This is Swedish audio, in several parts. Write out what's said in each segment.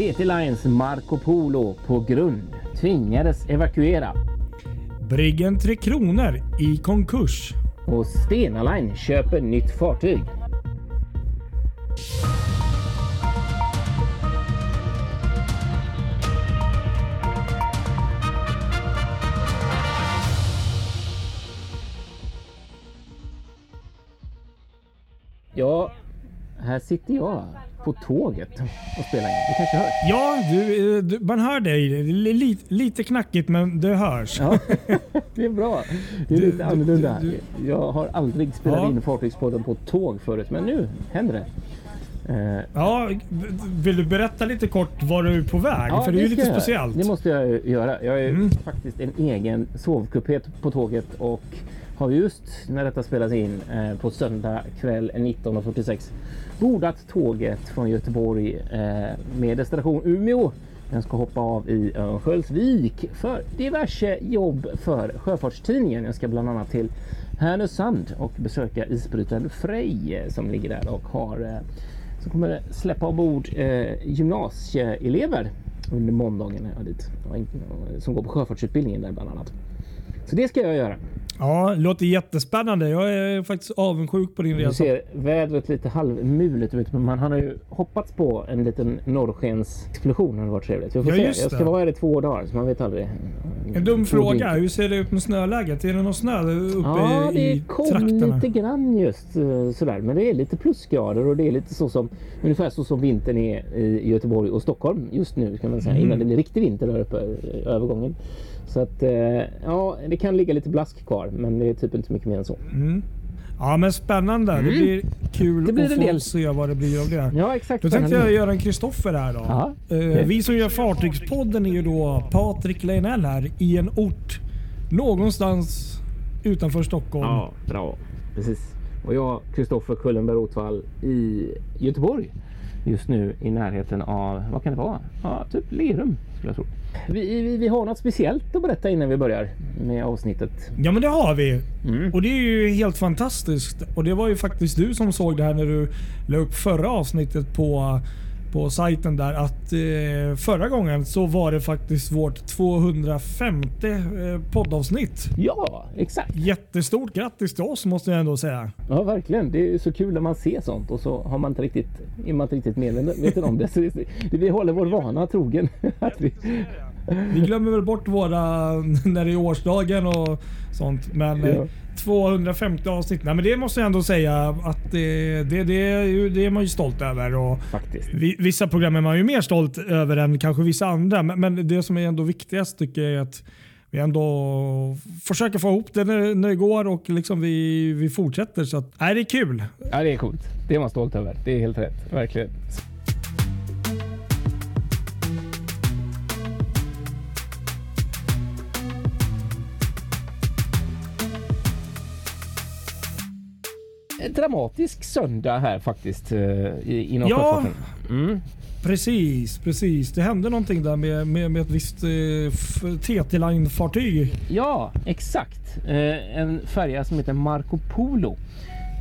TT Lines Marco Polo på grund tvingades evakuera Briggen Tre Kronor i konkurs. och Stena Line köper nytt fartyg. Sitter jag på tåget och spelar in. Det kanske hörs? Ja, du, eh, du, man hör dig. Det är li, lite knackigt men det hörs. Ja, det är bra. Det är Du- lite annorlunda. Jag har aldrig spelat Ja. in Fartygspodden på tåg förut, men nu händer det. Eh, Ja, vill du berätta lite kort var du är på väg? För det är ju lite speciellt. Det måste jag göra. Jag är Mm. faktiskt en egen sovkupé på tåget och har just när detta spelas in eh, på söndag kväll 19.46 bordat tåget från Göteborg eh, med destination Umeå. Den ska hoppa av i Örnsköldsvik för diverse jobb för Sjöfartstidningen. Jag ska bland annat till Härnösand och besöka isbrytaren Frej eh, som ligger där och har eh, som kommer släppa ombord eh, gymnasieelever under måndagen när jag är dit. Som går på sjöfartsutbildningen där bland annat. Så det ska jag göra. Ja, det låter jättespännande. Jag är faktiskt avundsjuk på din Du resa. ser vädret lite halvmulet ut men man har ju hoppats på en liten norrskensexplosion. Det har varit trevligt. Vi får Ja, se. Jag ska det. vara här i två dagar så man vet aldrig. En dum fråga. Hur ser det ut med snöläget? Är det någon snö uppe Ja, i det kom trakterna? lite grann just eh, sådär. Men det är lite plusgrader och det är lite så som ungefär så som vintern är i Göteborg och Stockholm just nu kan man säga. Mm. Innan det blir riktig vinter där uppe, eh, övergången. Så att eh, ja, det kan ligga lite blask kvar, men det är typ inte mycket mer än så. Mm. Ja, men spännande. Det blir kul Mm. Det blir att få del. se vad det blir av det. Ja, exakt. Då tänkte jag göra en Kristoffer här då. Okej. Vi som gör Fartygspodden är ju då Patrik Leinell här i en ort någonstans utanför Stockholm. Ja, bra. Precis. Och jag, Kristoffer Kullenberg Rotvall i Göteborg. Just nu i närheten av, vad kan det vara? Ja, typ Lerum skulle jag tro. Vi, vi, vi har något speciellt att berätta innan vi börjar med avsnittet. Ja men det har vi. Mm. Och det är ju helt fantastiskt. Och det var ju faktiskt du som såg det här när du la upp förra avsnittet på, på sajten där. Att eh, förra gången så var det faktiskt vårt 250 eh, poddavsnitt. Ja, exakt. Jättestort grattis till oss måste jag ändå säga. Ja, verkligen. Det är så kul när man ser sånt och så har man inte riktigt, är man inte riktigt medveten om det. Så det, det. Vi håller vår vana trogen. Att vi, Vi glömmer väl bort våra när det är årsdagen och sånt. Men eh, Ja. 250 avsnitt. Nej, men det måste jag ändå säga att det, det, det, är ju- det är man ju stolt över. Och faktiskt. vi- vissa program är man ju mer stolt över än kanske vissa andra. Men, men det som är ändå viktigast tycker jag är att vi ändå försöker få ihop det när, när det går och liksom vi, vi fortsätter. Så att, nej, det är kul. Ja, det är coolt. Det är man stolt över. Det är helt rätt. Verkligen. Dramatisk söndag här faktiskt eh, i- inom Ja. Mm. Precis, precis. Det hände någonting där med, med, med ett visst eh, f- TT-Line-fartyg. Ja, exakt. Eh, en färja som heter Marco Polo.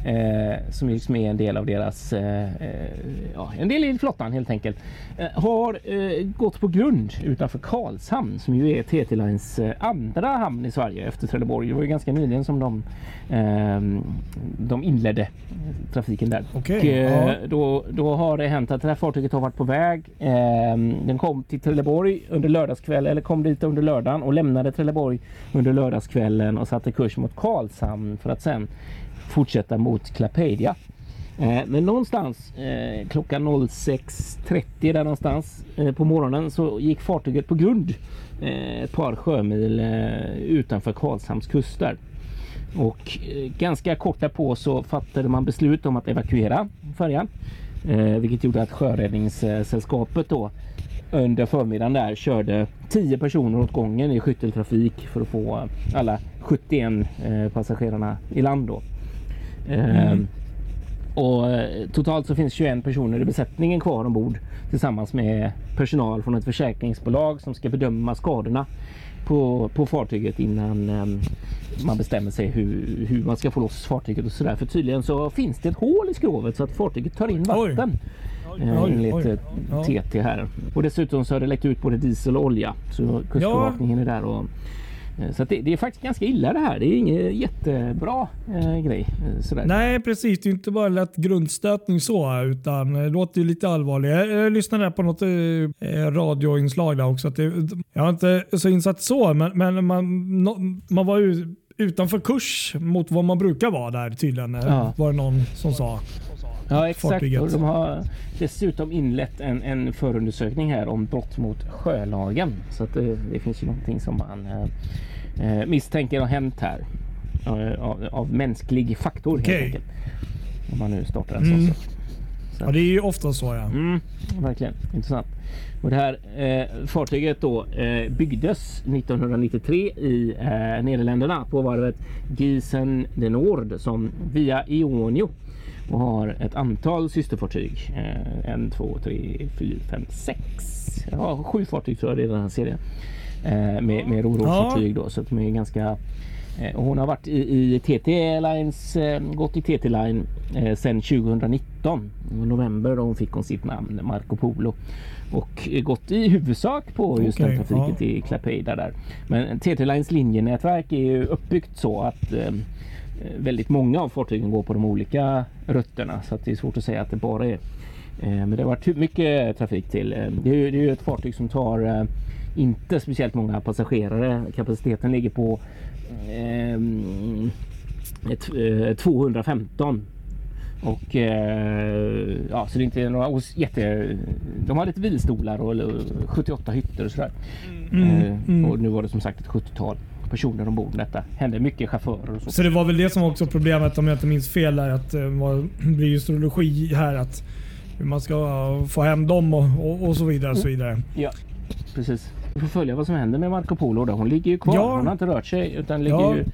Eh, som liksom är en del av deras, eh, eh, ja, en del i flottan helt enkelt. Eh, har eh, gått på grund utanför Karlshamn som ju är TT Lines eh, andra hamn i Sverige efter Trelleborg. Det var ju ganska nyligen som de, eh, de inledde trafiken där. Okej, Och, ja. då, då har det hänt att det här fartyget har varit på väg. Eh, den kom till Trelleborg under lördagskväll eller kom dit under lördagen och lämnade Trelleborg under lördagskvällen och satte kurs mot Karlshamn för att sen fortsätta mot Klapedia. Eh, men någonstans eh, klockan 06.30 där någonstans eh, på morgonen så gick fartyget på grund ett par sjömil utanför Karlshamns kuster. Och ganska kort därpå så fattade man beslut om att evakuera färjan. Vilket gjorde att Sjöräddningssällskapet då under förmiddagen där körde 10 personer åt gången i skytteltrafik för att få alla 71 passagerarna i land då. Eh, och eh, totalt så finns 21 personer i besättningen kvar ombord tillsammans med personal från ett försäkringsbolag som ska bedöma skadorna på, på fartyget innan eh, man bestämmer sig hur, hur man ska få loss fartyget och sådär. För tydligen så finns det ett hål i skrovet så att fartyget tar in Oj. vatten. Eh, Oj, enligt oj. eh, Ja. TT här. Och dessutom så har det läckt ut både diesel och olja. Så kustbevakningen är där och så att det, det är faktiskt ganska illa det här. Det är ingen jättebra eh, grej. eh, Sådär. Nej, precis. Det är inte bara en lätt grundstötning så, utan det låter ju lite allvarligt. Jag, jag lyssnade på något eh, radioinslag där också. Det, jag är inte så insatt så, men, men man, no, man var ju utanför kurs mot vad man brukar vara där tydligen. eh, Ja. Var det någon som sa. Ja exakt. fartyget. Och de har dessutom inlett en, en förundersökning här om brott mot sjölagen. Så att det, det finns ju någonting som man eh, eh, misstänker har hänt här. Eh, av, av mänsklig faktor Okej. helt enkelt. Om man nu startar en Mm. sån sak. Ja, det är ju ofta så ja. Mm, verkligen intressant. Och det här eh, fartyget då eh, byggdes 1993 i eh, Nederländerna på varvet Gisen de Nord som via Ionio och har ett antal systerfartyg. Eh, en, två, tre, fyra, fem, sex. Ja, sju fartyg tror jag det är i den här serien. Eh, med med rorofartyg då så att de är ganska Eh, hon har varit i, i TT Lines, eh, gått i TT Line eh, sedan 2019. I november då hon fick hon sitt namn Marco Polo. Och gått i huvudsak på just Okej, den trafiken ja. till Clapeida där. Men TT Lines linjenätverk är ju uppbyggt så att eh, väldigt många av fartygen går på de olika rutterna. Så att det är svårt att säga att det bara är Eh, Men det har varit mycket trafik till. Eh, Det är ju, det är ju ett fartyg som tar eh, inte speciellt många passagerare. Kapaciteten ligger på ehm, ett, eh, 215. Och eh, ja, så det är inte några jätte... De har lite vilstolar och eller 78 hytter och sådär. Mm, Eh, mm. Och nu var det som sagt ett 70-tal personer ombord. Detta hände mycket chaufförer och så. Så det var väl det som också problemet om jag inte minns fel. Där, att det det blir ju astrologi här. Att hur man ska få hem dem och, och, och så vidare. Och så vidare. Ja, precis. Vi får följa vad som händer med Marco Polo. Då. Hon ligger ju kvar. Ja. Hon har inte rört sig utan ligger Ja. ju,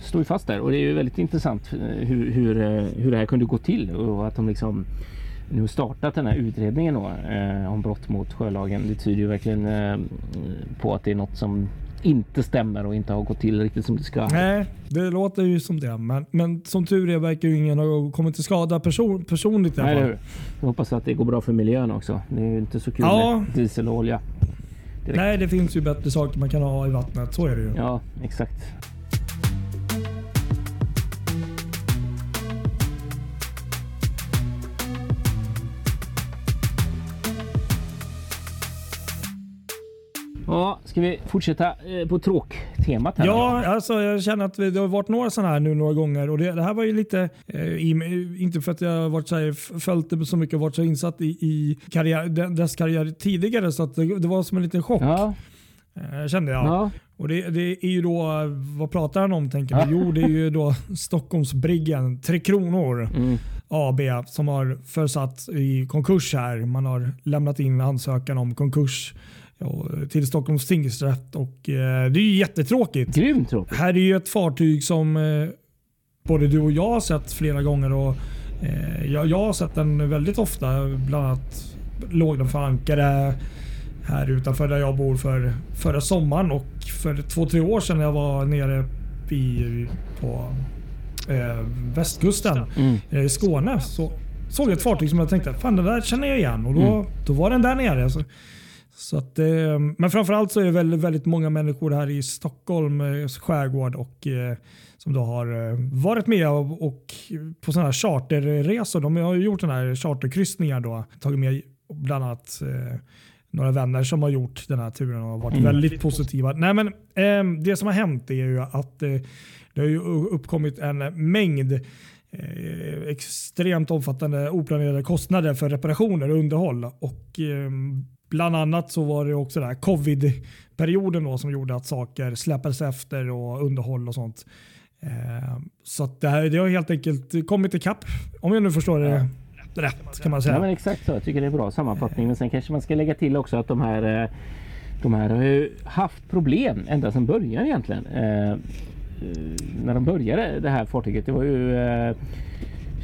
står ju fast där. Och det är ju väldigt intressant eh, hur, hur, eh, hur det här kunde gå till och att de liksom nu startat den här utredningen då, eh, om brott mot sjölagen. Det tyder ju verkligen eh, på att det är något som inte stämmer och inte har gått till riktigt som det ska. Nej, det låter ju som det. Men, men som tur är verkar ju ingen ha kommit till skada person, personligt. Nej, hur? Jag hoppas att det går bra för miljön också. Det är ju inte så kul Ja. med diesel och olja. direkt. Nej, det finns ju bättre saker man kan ha i vattnet. Så är det ju. Ja, exakt. Ja, ska vi fortsätta eh, på tråktemat här? Ja, alltså jag känner att vi- det har varit några sådana här nu några gånger. Och det, det här var ju lite, eh, inte för att jag har varit så här, f- följt det så mycket och varit så insatt i, i karriär, de- dess karriär tidigare så att det, det var som en liten chock. Ja, Eh, kände jag. ja. Och det, det är ju då, eh, vad pratar han om tänker du? Jo, det är ju då Stockholmsbriggen, Tre Kronor Mm. AB som har försatt i konkurs här. Man har lämnat in ansökan om konkurs ja, till Stockholms tingsrätt och eh, det är ju jättetråkigt. Grymt tråkigt. Här är ju ett fartyg som eh, både du och jag har sett flera gånger. Och, eh, jag, jag har sett den väldigt ofta. Bland annat låg den för ankare här utanför där jag bor för förra sommaren och för två, tre år sedan när jag var nere i, på eh, västkusten Mm. eh, i Skåne så såg jag ett fartyg som jag tänkte fan det där känner jag igen och då, Mm. då var den där nere. Så, så att, eh, men framförallt så är det väldigt, väldigt många människor här i Stockholm eh, skärgård och eh, som då har varit med och, och på sådana här charterresor. De har gjort sådana här charterkryssningar då. Tagit med bland annat några vänner som har gjort den här turen och varit Mm. väldigt positiva. Nej, men, eh, det som har hänt är ju att eh, det har uppkommit en mängd eh, extremt omfattande oplanerade kostnader för reparationer och underhåll. Och, eh, bland annat så var det också den här covid-perioden då som gjorde att saker släpades efter och underhåll och sånt. Eh, så det, här, det har helt enkelt kommit ikapp. Om jag nu förstår det rätt kan man säga. Ja men exakt så. Jag tycker det är bra sammanfattning. Men sen kanske man ska lägga till också att de här eh, de här har ju haft problem ända sedan början egentligen. Eh, eh, när de började det här fartyget. Det var ju eh,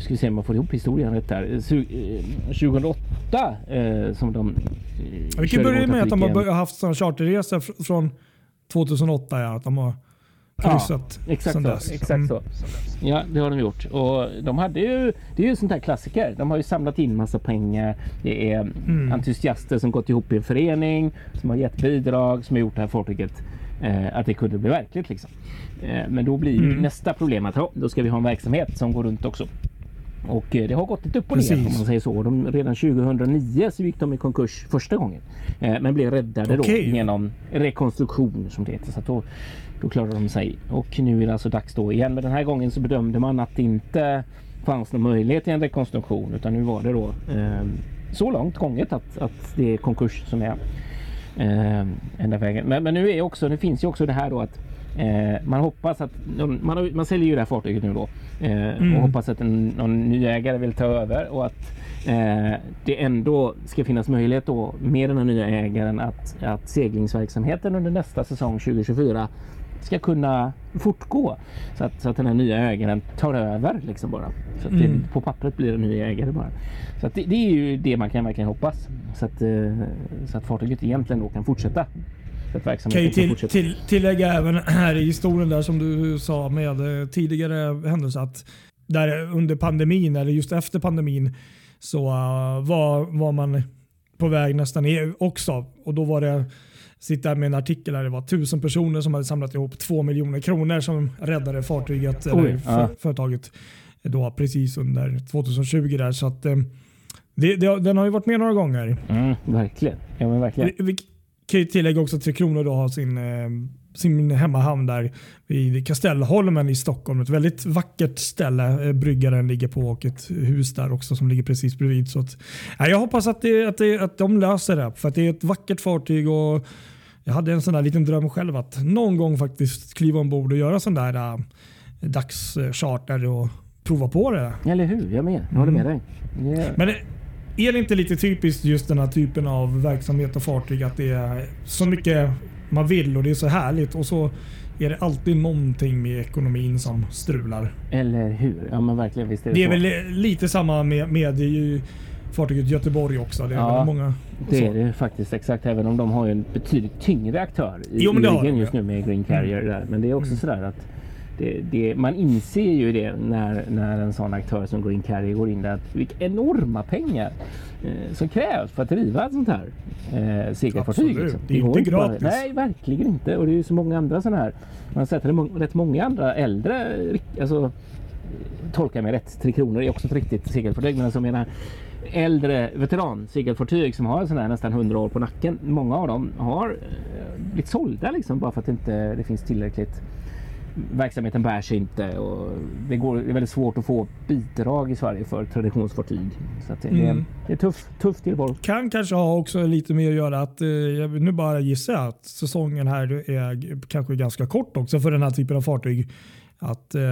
ska vi se om jag får ihop historien rätt här. Su- eh, 2008 eh, som de eh, Vi kan börja med att de har haft sådana charterresor fr- från 2008. Ja, att de har kryssat. Ja, exakt sen så. dess. Exakt Mm. så. Ja, det har de gjort. Och de hade ju, det är ju sånt här klassiker. De har ju samlat in massa pengar. Det är Mm. entusiaster som gått ihop i en förening, som har gett bidrag, som har gjort det här fartyget eh, att det kunde bli verkligt. Liksom. Eh, men då blir Mm. nästa problem att då ska vi ha en verksamhet som går runt också. Och eh, det har gått lite upp och ner om man säger så. De, redan 2009 så gick de i konkurs första gången. Eh, men blev räddade Okej. då genom rekonstruktion som det heter. Så då, då klarade de sig. Och nu är det alltså dags då igen. Men den här gången så bedömde man att det inte fanns någon möjlighet till en rekonstruktion. Utan nu var det då eh, så långt gånget att, att det är konkurs som är eh, enda vägen. Men, men nu är också, det finns ju också det här då att eh, man hoppas att man, man säljer ju det här fartyget nu då Mm. och hoppas att en, någon ny ägare vill ta över och att eh, det ändå ska finnas möjlighet då med den här nya ägaren att, att seglingsverksamheten under nästa säsong 2024 ska kunna fortgå så att, så att den här nya ägaren tar över liksom bara. Så att det, Mm. på pappret blir det en ny ägare bara. Så att det, det är ju det man kan verkligen hoppas. Så att, eh, så att fartyget egentligen då kan fortsätta. Att Kan verksamheten ju kan till, fortsätta. till, tillägga även här i historien där som du sa med eh, tidigare händelser att där under pandemin eller just efter pandemin så eh, var, var man på väg nästan ner också och då var det sitta med en artikel där det var tusen personer som hade samlat ihop två miljoner kronor som räddade fartyget eller Oj, ja. för, företaget då precis under 2020 där så att eh, det, det, den har ju varit med några gånger. Mm, verkligen. Ja, men verkligen. Vi, vi kan ju tillägga också att Tre Kronor då har sin, eh, sin hemmahamn där vid Kastellholmen i Stockholm. Ett väldigt vackert ställe eh, bryggaren ligger på och ett hus där också som ligger precis bredvid. Så att, ja, jag hoppas att, det, att, det, att de löser det för att det är ett vackert fartyg och jag hade en sån där liten dröm själv att någon gång faktiskt kliva ombord och göra sån där äh, dagscharter och prova på det. Eller hur? Jag med. Jag håller med dig. Det- Men är det inte lite typiskt just den här typen av verksamhet och fartyg att det är så mycket man vill och det är så härligt och så är det alltid någonting med ekonomin som strular. Eller hur? Ja men verkligen. Visst är det, Det är så. väl lite samma med, med fartyget Göteborg också. Det är Ja, många Det är det faktiskt exakt. Även om de har ju en betydligt tyngre aktör i, Jo, men i ryggen just nu med Green Carrier. Där. Men det är också Mm. sådär att det, det, man inser ju det när, när en sån aktör som Green Carrier går in där. Att vilka enorma pengar eh, som krävs för att driva ett sånt här eh, segelfartyg. Liksom. Det är inte bara- gratis. Nej, verkligen inte. Och det är ju så många andra sådana här. Man har sett må- rätt många andra äldre alltså, tolka mig rätt, Tre Kronor är också ett riktigt segelfartyg. Men alltså menar äldre veteransegelfartyg som har sån här nästan 100 år på nacken. Många av dem har eh, blivit sålda liksom bara för att det inte det finns tillräckligt. Verksamheten bär sig inte och det, går, det är väldigt svårt att få bidrag i Sverige för traditionsfartyg. Så det, Mm. det, det är tuff, tuff tillvaro. kan kanske ha också lite mer att göra att, eh, jag nu bara gissa att säsongen här är kanske ganska kort också för den här typen av fartyg. Att, eh,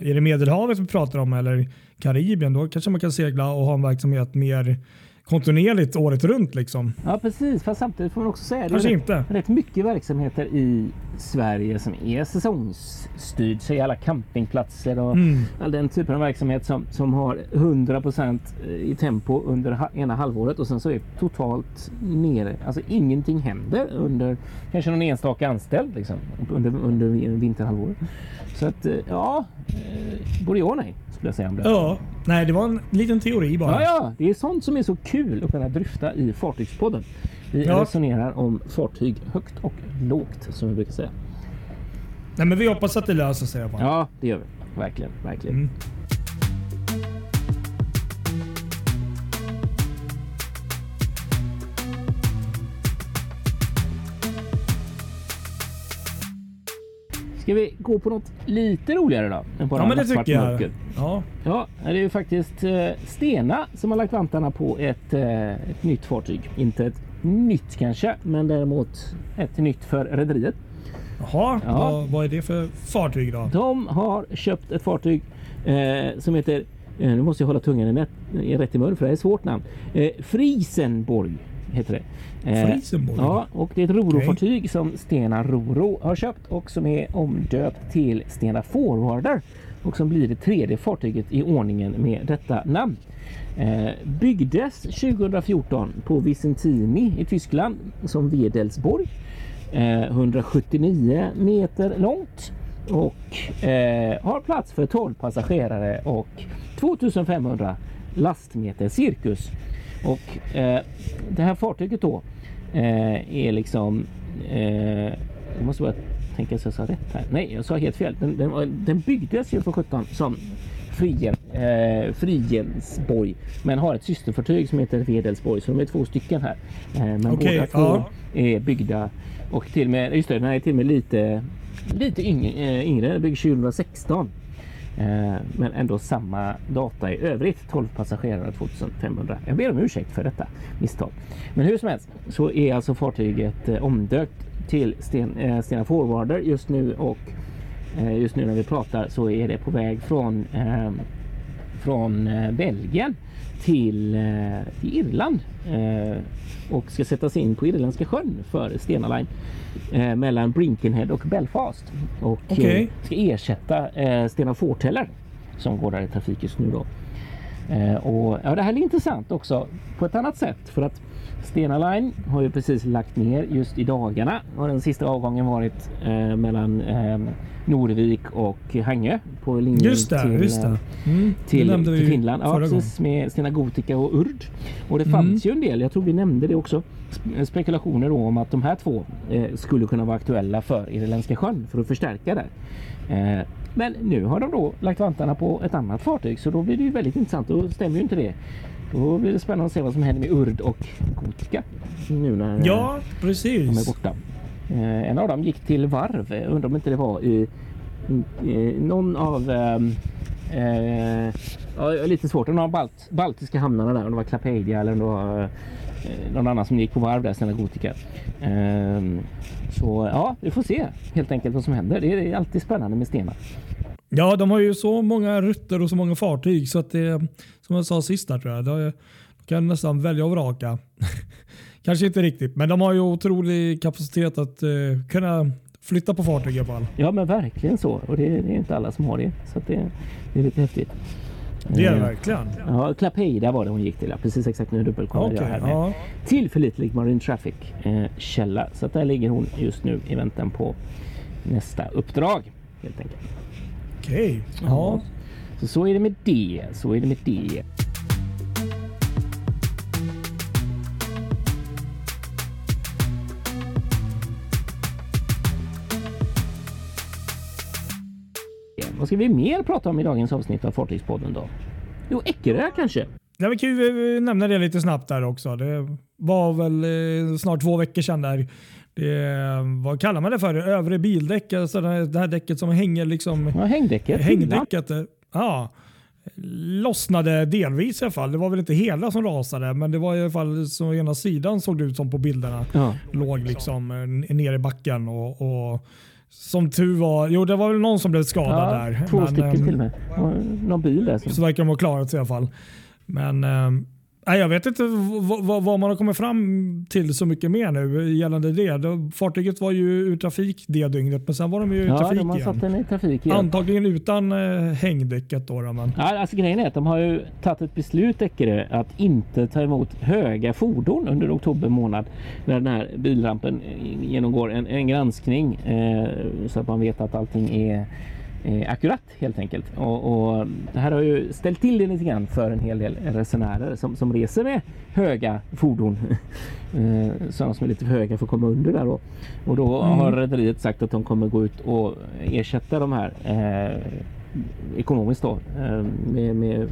är det Medelhavet vi pratar om eller Karibien då kanske man kan segla och ha en verksamhet mer kontinuerligt året runt. Liksom. Ja precis, fast samtidigt får man också säga det är rätt, inte. rätt mycket verksamheter i Sverige som är säsongsstyrd. Så alla campingplatser och Mm. all den typen av verksamhet som, som har 100% i tempo under ena halvåret och sen så är totalt nere. Alltså ingenting händer under kanske någon enstaka anställd liksom, under, under vinterhalvåret. Så att eh, ja, eh, både ja och nej skulle jag det. Ja, nej det var en liten teori bara. Ja, ja, det är sånt som är så kul att kunna dryfta i Fartygspodden. Vi Ja. resonerar om fartyg högt och lågt som vi brukar säga. Nej, men vi hoppas att det löser sig. i alla fall. Ja, det gör vi. Verkligen, verkligen. Mm. Ska vi gå på något lite roligare då? Än bara Ja, men det tycker mörker? jag. Ja. Ja, det är ju faktiskt eh, Stena som har lagt vantarna på ett, eh, ett nytt fartyg. Inte ett nytt kanske, men däremot ett nytt för rederiet. Jaha, Ja. Vad, vad är det för fartyg då? De har köpt ett fartyg eh, som heter, eh, nu måste jag hålla tungan i, nät, i rätt i mun för det är ett svårt namn. Eh, Friesenborg heter det. Eh, Friesenborg? Ja, och det är ett rorofartyg som Stena Roro har köpt och som är omdöpt till Stena Forwarder och som blir det tredje fartyget i ordningen med detta namn. Eh, byggdes 2014 på Vicentini i Tyskland som Wedelsborg. Eh, 179 meter långt och eh, har plats för 12 passagerare och 2500 lastmeter cirkus. Och eh, det här fartyget då eh, är liksom... Eh, jag måste bara tänka så jag sa rätt här. Nej, jag sa helt fel. Den, den, den byggdes ju för 17 som Frien, eh, Friensborg men har ett systerfartyg som heter Vedelsborg så de är två stycken här. Eh, men Okej, båda två ja. är byggda och till och med, just det, den här är till och med lite, lite yngre, eh, yngre, den byggd 2016. Eh, men ändå samma data i övrigt. 12 passagerare 2500. Jag ber om ursäkt för detta misstag. Men hur som helst så är alltså fartyget eh, omdöpt till Sten, eh, Stena Forwarder just nu och just nu när vi pratar så är det på väg från från Belgien till, eh, till Irland eh, och ska sättas in på Irländska sjön för Stena Line eh, mellan Brinkenhead och Belfast och eh, ska ersätta eh, Stena Forteller som går där i trafik just nu då. Eh, och ja, det här är intressant också på ett annat sätt för att Stena Line har ju precis lagt ner just i dagarna och den sista avgången varit eh, mellan eh, Norvik och Hangö på linjen Just det, till, just det. eh, Mm, det till, nämnde till Finland. Ja, precis, med Stena Gotica och Urd. Och det fanns ju en del, jag tror vi nämnde det också, sp- spekulationer om att de här två eh, skulle kunna vara aktuella för Irländska sjön för att förstärka där. Eh, men nu har de då lagt vantarna på ett annat fartyg så då blir det ju väldigt intressant. Då stämmer ju inte det. Då blir det spännande att se vad som händer med Urd och Gotica nu när eh, Ja, de är precis. borta. Eh, en av dem gick till varv. Jag undrar om inte det var i, i, i någon av ehm, eh, ja, det är lite svårt. Av balt, baltiska hamnarna där. Om det var Klapedia eller om det var eh, någon annan som gick på varv där, Stena Gotica. Ehm, så ja, vi får se helt enkelt vad som händer. Det är, det är alltid spännande med Stena. Ja, de har ju så många rutter och så många fartyg så att det, som jag sa sist där tror jag, de kan nästan välja och vraka. Kanske inte riktigt, men de har ju otrolig kapacitet att eh, kunna flytta på fartyg i alla fall. Ja, men verkligen så. Och det, det är inte alla som har det. Så det, det är lite häftigt. Det är det Eh, verkligen. Ja, Klapeida var det hon gick till. Ja. Precis exakt nu dubbelkollar Okej, jag här med ja. tillförlitlig Marine Traffic eh, källa. Så att där ligger hon just nu i väntan på nästa uppdrag helt enkelt. Okej. Ja. Så, så är det med det. Så är det med det. Vad ska vi mer prata om i dagens avsnitt av Fartygspodden då? Jo, Eckerö kanske? Ja, vi kan ju eh, nämna det lite snabbt där också. Det var väl eh, snart två veckor sedan där. Det, vad kallar man det för? Övre bildäck, alltså det här- däcket som hänger liksom Ja, hängdäcket. Hängdäcket eh, ja, lossnade delvis i alla fall. Det var väl inte hela som rasade, men det var i alla fall så ena sidan såg det ut som på bilderna. Ja. Låg liksom eh, nere i backen och, och som tur var, jo det var väl någon som blev skadad Ja, där. två men, stycken ehm, till och med. Någon bil där. Som... Så verkar de ha klarat sig i alla fall. Men ehm, nej, jag vet inte vad man har kommit fram till så mycket mer nu gällande det. det. Fartyget var ju ur trafik det dygnet, men sen var de ju Ja, trafik de har satt den i trafik igen. Antagligen utan eh, hängdäcket då. då men. Ja, alltså grejen är att de har ju tagit ett beslut Eckerö att inte ta emot höga fordon under oktober månad när den här bilrampen eh, genomgår en, en granskning eh, så att man vet att allting är eh, akkurat helt enkelt. Och, och det här har ju ställt till det lite grann för en hel del resenärer som, som reser med höga fordon. eh, sådana som är lite för höga för att komma under där då. Och då har rederiet sagt att de kommer gå ut och ersätta de här eh, ekonomiskt då eh, med, med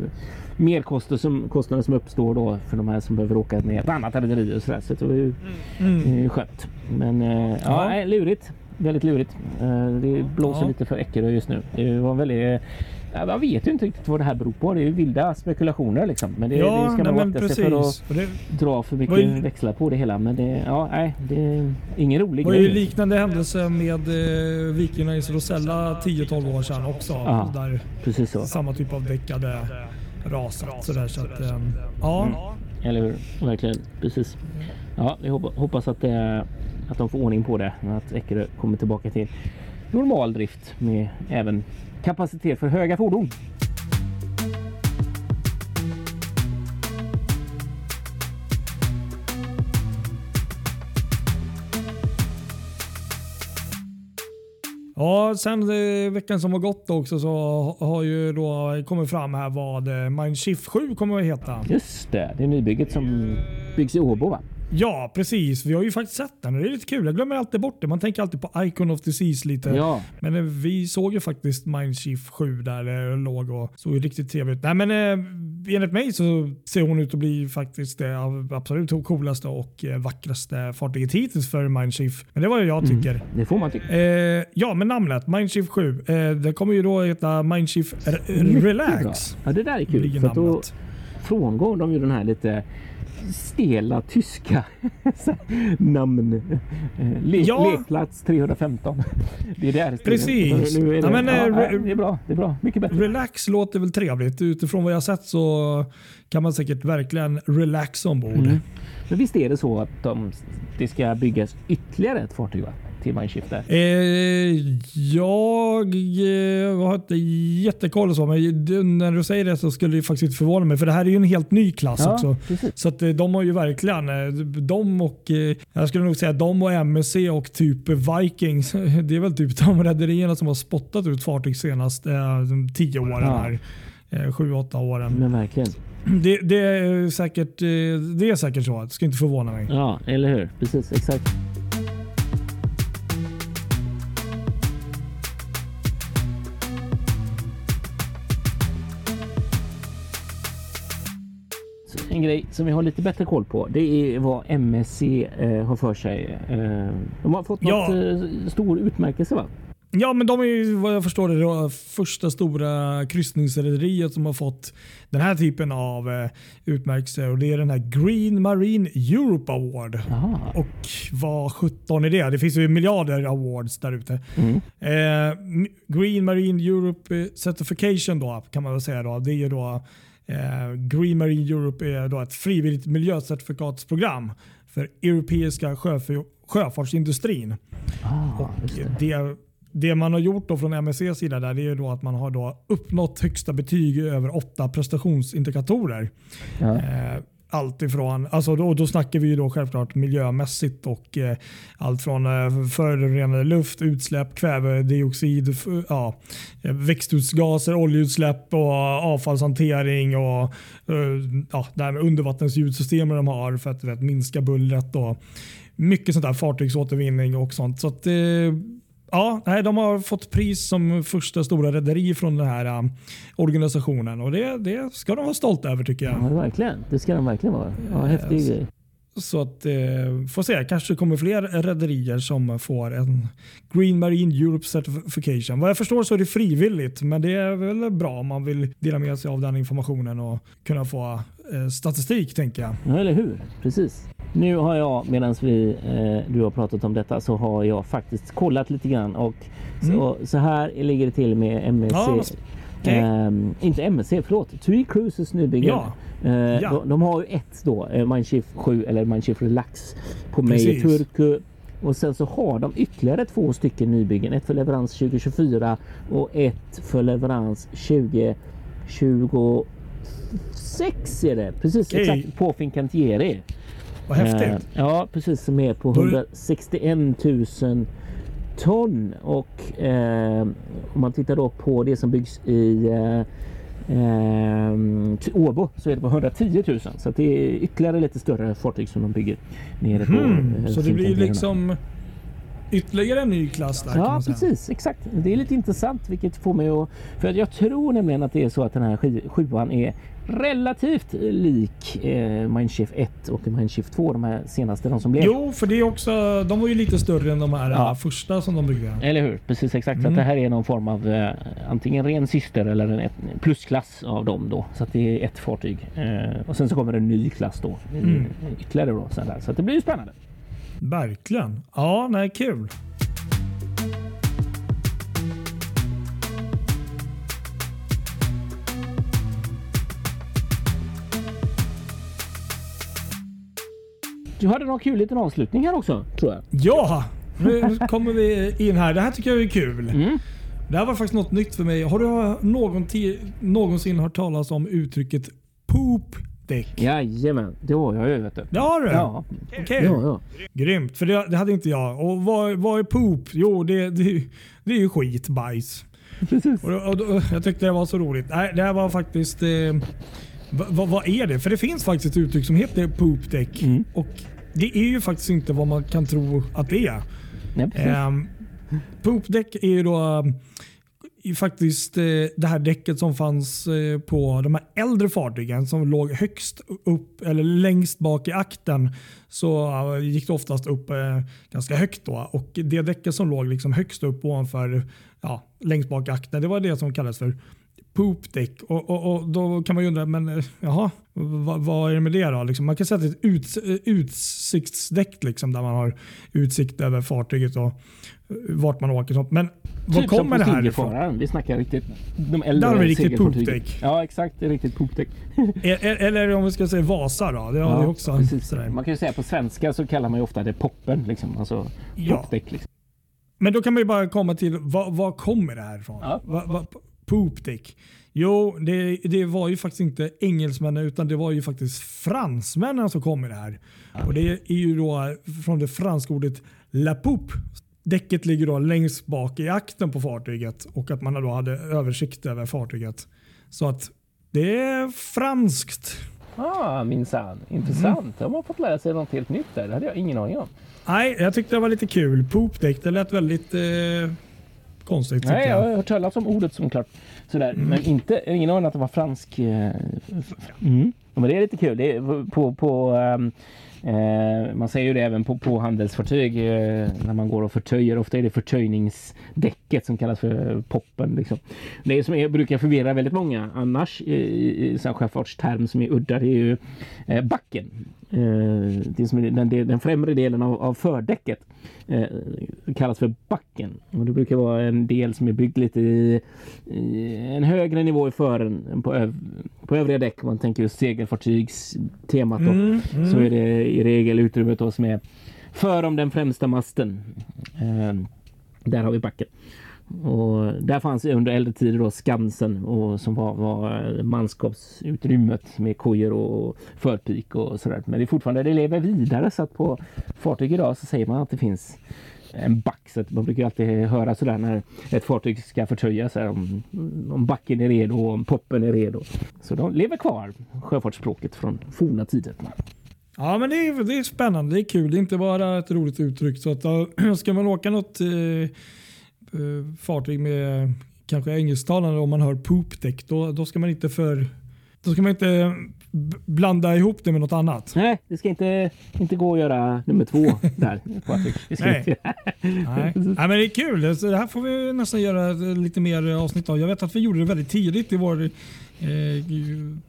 merkostnader som, kostnader som uppstår då för de här som behöver åka med ett annat rederi och sådär. Så det var ju Mm. eh, skönt. Men ja, Ja. lurigt. Väldigt lurigt. Eh, det blåser Ja. lite för Eckerö just nu. Det var väldigt Ja, man vet ju inte riktigt vad det här beror på. Det är ju vilda spekulationer liksom. Men det, det Ja, ska nej, man akta sig för att Det dra för mycket är- växlar på det hela. Men det, ja, nej, det är ingen rolig var ju grej. liknande händelse med eh, Viking Race Rosella 10-12 år sedan också. Ja. Där Precis så. samma typ av däck hade rasat. Sådär, så att, eh, ja. Eller hur? Verkligen. Precis. Ja, vi hoppa- hoppas att, det, att de får ordning på det. Att Eckerö kommer tillbaka till normal drift med även kapacitet för höga fordon. Ja, sen eh, veckan som har gått också så ha- har ju då kommit fram här vad eh, Mindshift 7 kommer att heta. Just det, det är nybygget som byggs i Åbo va? Ja, precis. Vi har ju faktiskt sett den och det är lite kul. Jag glömmer alltid bort det. Man tänker alltid på Icon of Disease lite. Ja. Men eh, vi såg ju faktiskt Mindshift 7 där det låg och såg ju riktigt trevligt ut. Nej, men eh, enligt mig så ser hon ut att bli faktiskt det av absolut coolaste och eh, vackraste fartyget hittills för Mindshift. Men det var vad jag tycker. Det får man tycka. Eh, ja, men namnet Mindshift 7. Eh, det kommer ju då heta Mindshift Relax. Ja, det där är kul. För då frångår de ju den här lite stela tyska namn. Eh, Le Ja. Lekplats 315. Det är där. Precis. Nu är det, Ja, men, ja, eh, det är bra. Det är bra. Mycket bättre. Relax låter väl trevligt. Utifrån vad jag sett så kan man säkert verkligen relaxa ombord. Mm. Men visst är det så att de, det ska byggas ytterligare ett fartyg va? Till Mindshift där? Eh, jag eh, har inte jättekoll så, men när du säger det så skulle det faktiskt förvåna mig. För det här är ju en helt ny klass Ja, också. precis. Så att eh, de har ju verkligen, eh, de och eh, jag skulle nog säga de och MSC och typ Vikings. Det är väl typ de rederierna som har spottat ut fartyg senast de tio åren Ja. här. Sju, åtta åren. Men verkligen. Det, det, är säkert, det är säkert så. Det ska inte förvåna mig. Ja, eller hur? Precis, exakt. En grej som vi har lite bättre koll på det är vad MSC eh, har för sig. Eh, de har fått Ja. något eh, stor utmärkelse va? Ja, men de är ju vad jag förstår det första stora kryssningsrederiet som har fått den här typen av eh, utmärkelse och det är den här Green Marine Europe Award. Jaha. Och vad 17 är det? Det finns ju miljarder awards där ute. Mm. Eh, Green Marine Europe eh, Certification då, kan man väl säga. Då. Det är ju då, Green Marine Europe är då ett frivilligt miljöcertifikatsprogram för europeiska sjöf- sjöfartsindustrin. Ah, det. Det, man har gjort då från MSCs sida där, det är då att man har då uppnått högsta betyg över åtta prestationsindikatorer. Ja. Eh, allt ifrån, alltså då, då snackar vi ju då självklart miljömässigt och eh, allt från eh, förorenade luft, utsläpp, kvävedioxid, f- ja, växthusgaser, oljeutsläpp och avfallshantering och eh, ja, det här med undervattensljudsystemen de har för att vet, minska bullret och mycket sånt där fartygsåtervinning och sånt. Så att, eh, Ja, nej, de har fått pris som första stora rederi från den här eh, organisationen och det, det ska de vara stolta över tycker jag. ja, verkligen. Det ska de verkligen vara. Ja, häftig Yes. grej. Så att, eh, får se, kanske kommer fler rederier som får en Green Marine Europe Certification. Vad jag förstår så är det frivilligt, men det är väl bra om man vill dela med sig av den informationen och kunna få eh, statistik tänker jag. Ja, eller hur? Precis. Nu har jag, medan vi, eh, du har pratat om detta, så har jag faktiskt kollat lite grann och så, så här ligger det till med MSC. Mm. Ja, okej. Ehm, inte MSC, förlåt. TUI Cruises nybyggen. Ja. Eh, Ja. de, de har ju ett då, eh, Mindshift 7 eller Mindshift Relax på Precis. Turku. Och sen så har de ytterligare två stycken nybyggen. Ett för leverans 2024 och ett för leverans 2026 är det. Precis Okej. exakt på Fincantieri. Vad häftigt. Eh, ja, precis som är på Då är det- 161 000 ton. Och eh, om man tittar då på det som byggs i eh, eh, Åbo så är det på 110 000. Så det är ytterligare lite större fartyg som de bygger nere på. Eh, så det blir liksom ytterligare en ny klass där Ja precis, exakt. Det är lite intressant vilket får mig att... För att jag tror nämligen att det är så att den här sjuan är relativt lik eh, Mindshift 1 och Mindshift 2, de här senaste, de som blev. Jo, för det är också, de var ju lite större än de här Ja. första som de byggde. Eller hur? Precis exakt. Så Mm. att det här är någon form av eh, antingen ren syster eller en plusklass av dem då. Så att det är ett fartyg. Eh, och sen så kommer en ny klass då. Mm. Ytterligare då. Så att det blir ju spännande. Verkligen. Ja, nej kul. Du hade någon kul liten avslutning här också tror jag. Ja, nu kommer vi in här. Det här tycker jag är kul. Mm. Det här var faktiskt något nytt för mig. Har du någonti- någonsin hört talas om uttrycket Poop poop-däck. Jajamän, det har jag ju vet du. Det har du? Ja, Okej. ja, ja. Grymt, för det, det hade inte jag. Och vad, vad är poop? Jo, det, det, det är ju skit, bajs. precis. Och, och, och, jag tyckte det var så roligt. Nej, det här var faktiskt... Eh, vad är det? För det finns faktiskt ett uttryck som heter poop-däck. Mm. Och det är ju faktiskt inte vad man kan tro att det är. Precis. Um, poopdäck är ju då i faktiskt eh, det här däcket som fanns eh, på de här äldre fartygen som låg högst upp eller längst bak i akten. Så eh, gick det oftast upp eh, ganska högt då och det däcket som låg liksom högst upp ovanför ja, längst bak i akten. Det var det som kallades för poopdäck. Och, och, och då kan man ju undra, men eh, jaha, vad, vad är det med det då? Liksom, man kan säga att det är ett uts, utsiktsdäck liksom, där man har utsikt över fartyget och eh, vart man åker. Sånt. Men var Typ som kommer det här ifrån? Vi snackar riktigt de äldre Där har vi riktigt poopdäck. Ja exakt, det är riktigt poopdäck. E- e- Eller om vi ska säga Vasa då. Det har vi också. Man kan ju säga på svenska så kallar man ju ofta det poppen. Liksom. Alltså Ja. Liksom. Men då kan man ju bara komma till, vad, vad kommer det här ifrån? Ja. Va, va, poopdäck. Jo, det, det var ju faktiskt inte engelsmännen utan det var ju faktiskt fransmännen som kom med det här. Och Det är ju då från det franska ordet la poupe. Däcket ligger då längst bak i akten på fartyget och att man då hade översikt över fartyget. Så att det är franskt. Ah, minsann. Intressant. Mm. Då har man fått lära sig något helt nytt där. Det hade jag ingen aning om. Nej, jag tyckte det var lite kul. Poopdäck, det lät väldigt eh, konstigt. Nej, jag jag. har hört talas om ordet som klart. Sådär. Mm. Men inte, ingen aning att det var fransk. eh, Mm. Ja, Men det är lite kul. Det är på, på, ehm, eh, man säger ju det även på, på handelsfartyg eh, när man går och förtöjer. Ofta är det förtöjningsdäcket som kallas för poppen. Liksom. Det som är, brukar förvirra väldigt många annars i, i, i sjöfartsterm som är udda det är ju eh, backen. Eh, det som är den, den främre delen av, av fördäcket eh, kallas för backen. Och det brukar vara en del som är byggd lite i, i en högre nivå i fören än på, öv, på övriga däck. Man tänker just segelfartygstemat då, Mm, mm. så är det i regel utrymmet då som är för om den främsta masten. Eh, där har vi backen. Och där fanns under äldre tider då Skansen och som var, var manskapsutrymmet med kojor och förpik och sådär. Men det är fortfarande, det lever vidare så att på fartyg idag så säger man att det finns en back. Så att man brukar alltid höra sådär när ett fartyg ska förtöjas om, om backen är redo och om poppen är redo. Så de lever kvar, sjöfartsspråket från forna tider. Ja, men det är, det är spännande. Det är kul. Det är inte bara ett roligt uttryck. Så att, äh, ska man åka något eh, eh, fartyg med kanske engelsktalande om man hör poopdäck, då, då ska man inte för då ska man inte blanda ihop det med något annat. Nej, det ska inte, inte gå att göra nummer två där. Nej. Nej. Nej, men det är kul. Så det här får vi nästan göra lite mer avsnitt av. Jag vet att vi gjorde det väldigt tidigt i vår eh,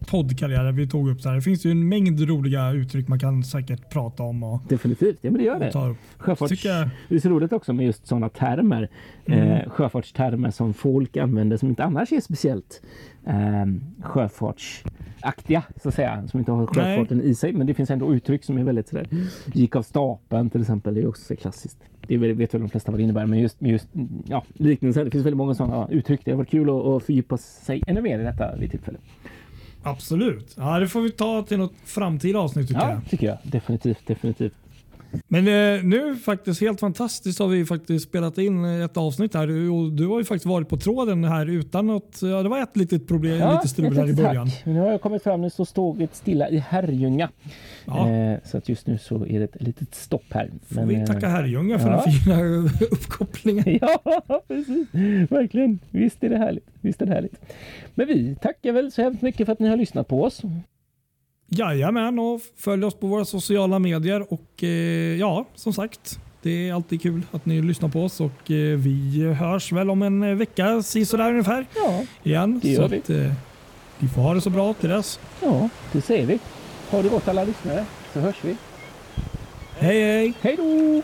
poddkarriär. Vi tog upp det här. Det finns ju en mängd roliga uttryck man kan säkert prata om och, Definitivt, ja men det gör det. Sjöfarts... Tycker Det är så roligt också med just sådana termer. Mm. Eh, sjöfartstermer som folk använder som inte annars är speciellt eh, sjöfartsaktiga så att säga. Som inte har sjöfarten i sig. Men det finns ändå uttryck som är väldigt sådär. Gick av stapeln till exempel. Det är också så klassiskt. Det vet väl de flesta vad det innebär. Men just, just ja, liknelser. Det finns väldigt många sådana uttryck. Det har varit kul att, att fördjupa sig ännu mer i detta vid tillfälle. Absolut. Ja, det får vi ta till något framtida avsnitt tycker jag. Ja, tycker jag. Definitivt, definitivt. Men eh, nu faktiskt helt fantastiskt har vi faktiskt spelat in ett avsnitt här. Du, och du har ju faktiskt varit på tråden här utan något. Ja, det var ett litet problem, lite strul här i början. tack. Men nu har jag kommit fram. Nu så står vi stilla i Herrljunga. Ja. Eh, så att just nu så är det ett litet stopp här. Får vi eh, tacka Herrljunga för ja. den fina uppkopplingen. Ja, precis. Verkligen. Visst är det härligt. Visst är det härligt. Men vi tackar väl så hemskt mycket för att ni har lyssnat på oss. Jajamän, och följ oss på våra sociala medier. Och eh, ja, som sagt, det är alltid kul att ni lyssnar på oss och eh, vi hörs väl om en eh, vecka, sådär ungefär, Ja, igen. Det gör så vi. Att, eh, vi får ha det så bra till dess. ja det säger vi. Ha det gott alla lyssnare så hörs vi. Hej hej! Hej då!